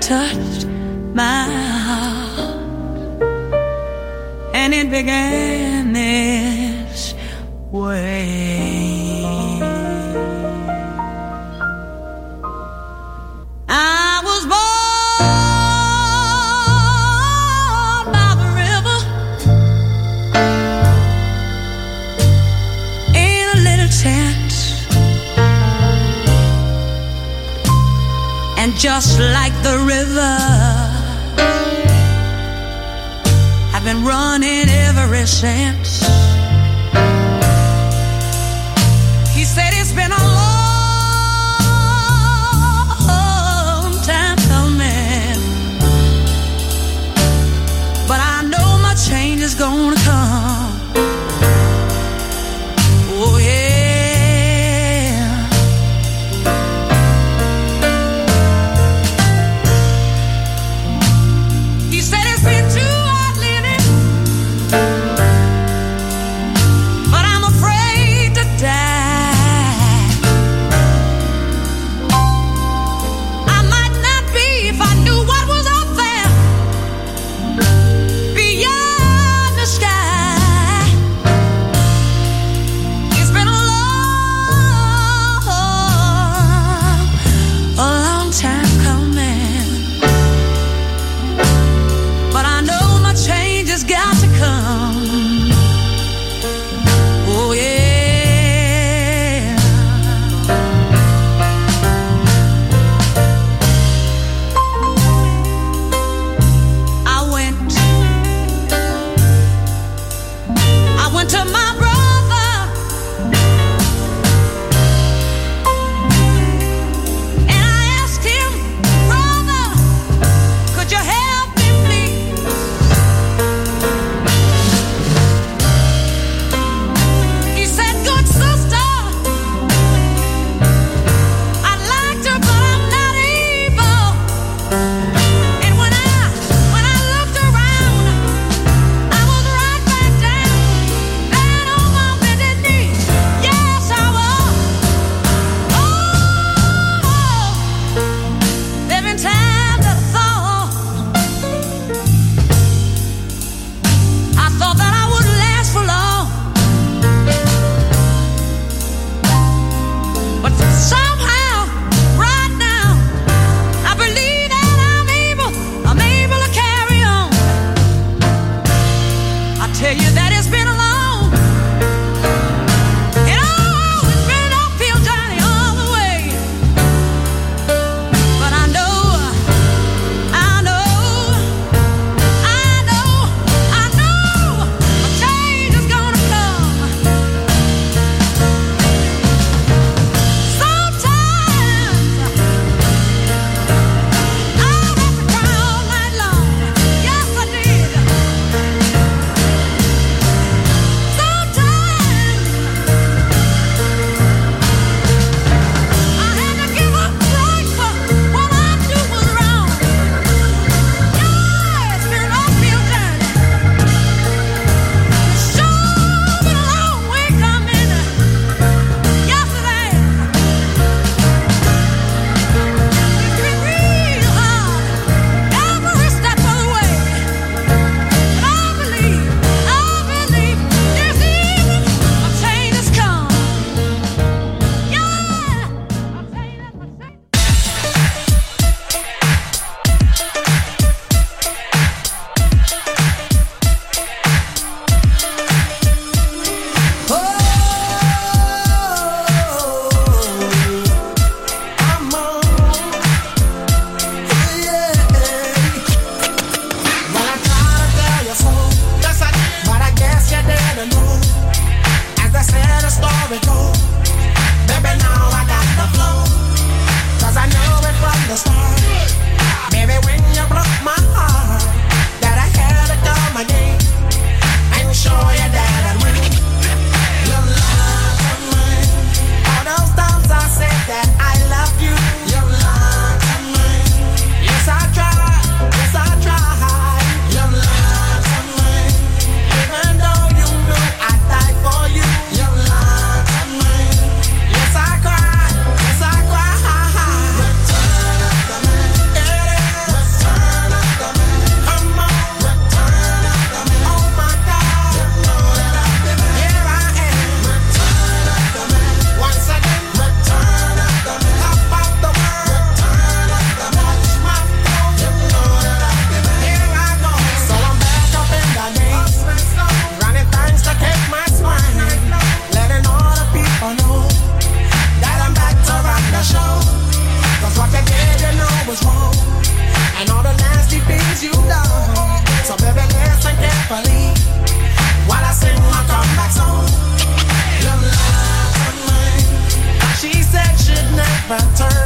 Touched my heart, and it began this way. I was born by the river. in a little tent. And just like the river, my turn.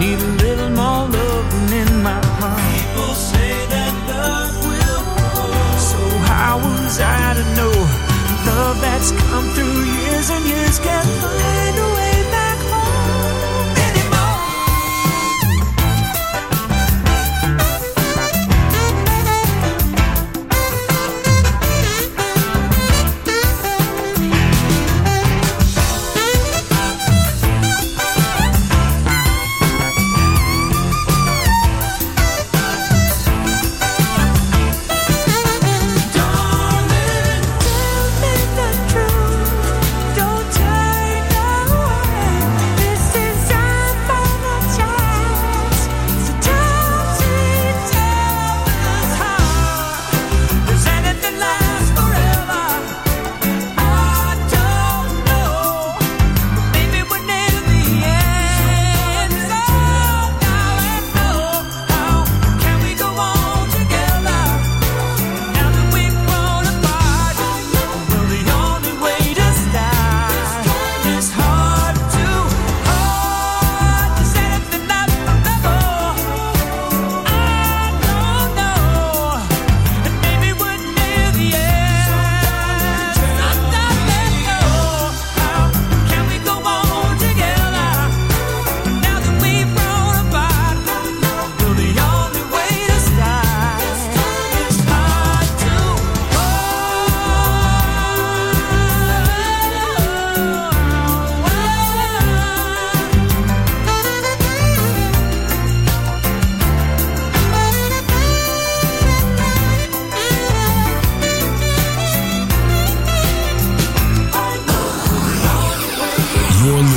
need a little more loving in my heart. People say that love will grow. So how was I to know love that's come through years and years?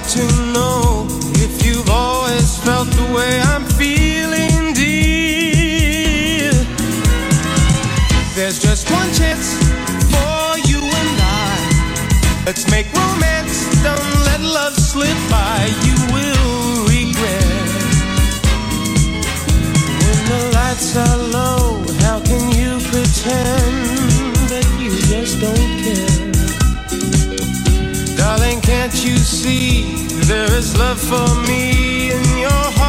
like to know if you've always felt the way I'm feeling, dear. There's just one chance for you and I. Let's make romance, don't let love slip by. You will regret when the lights are low. How can you pretend? that you see, there is love for me in your heart.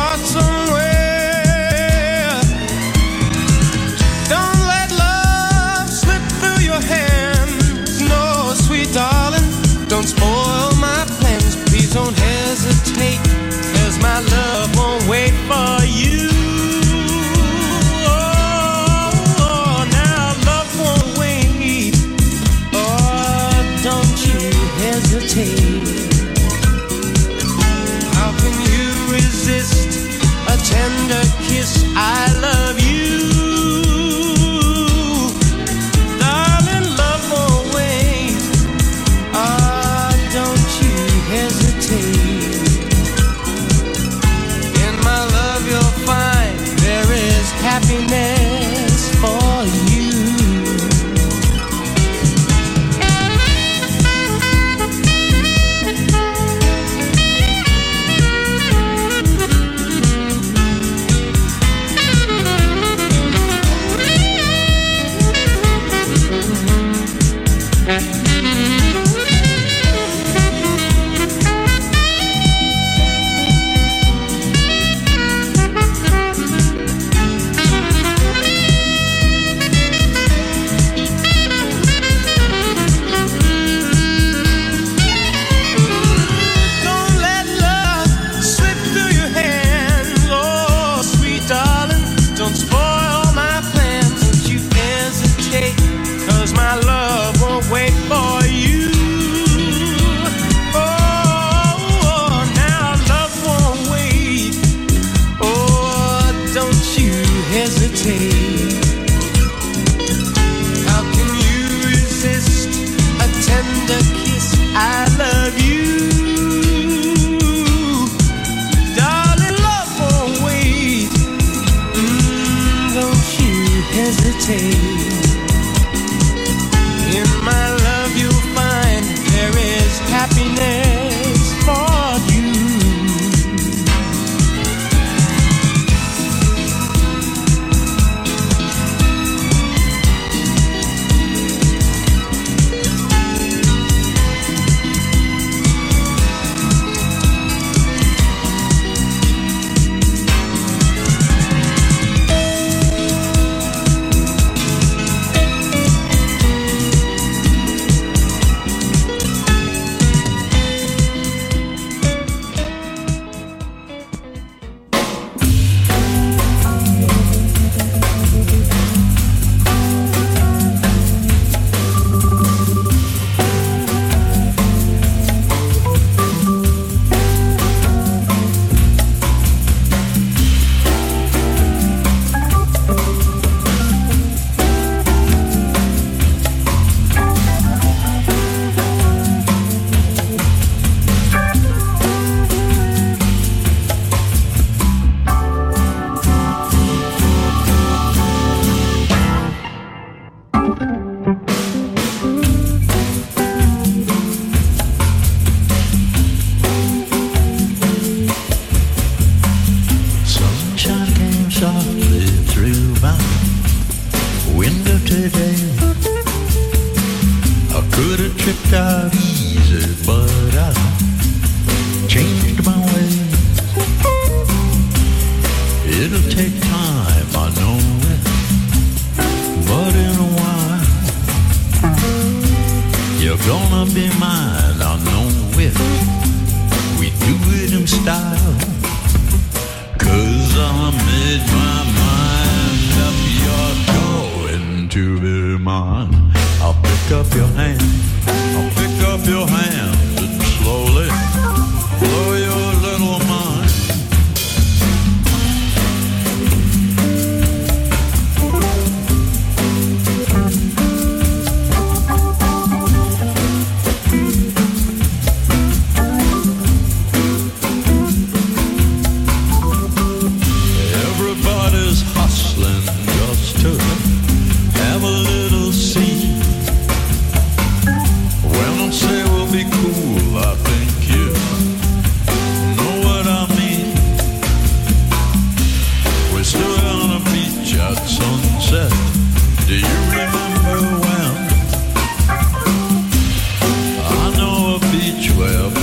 well.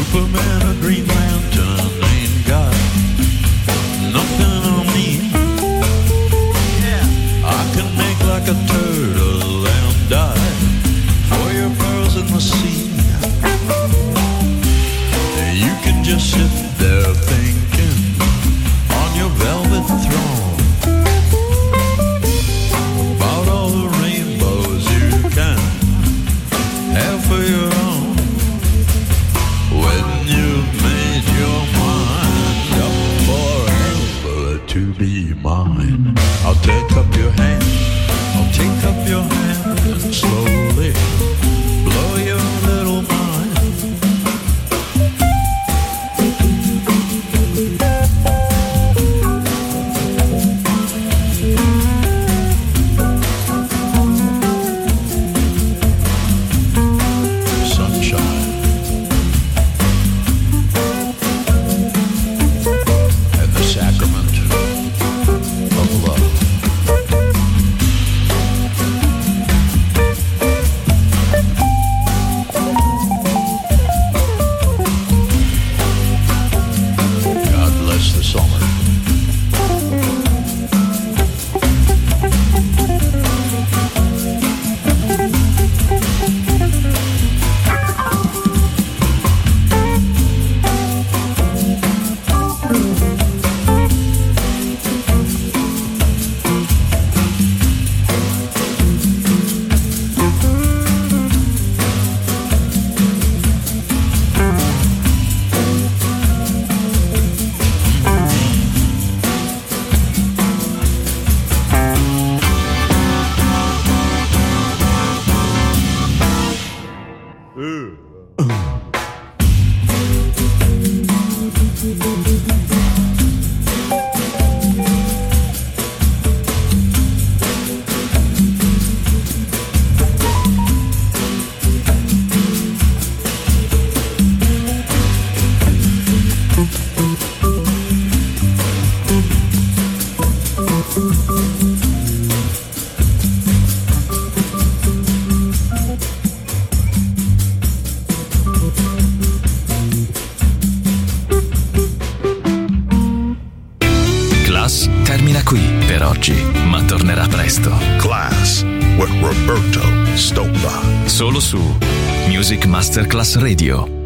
Superman or Green Lantern Masterclass Radio.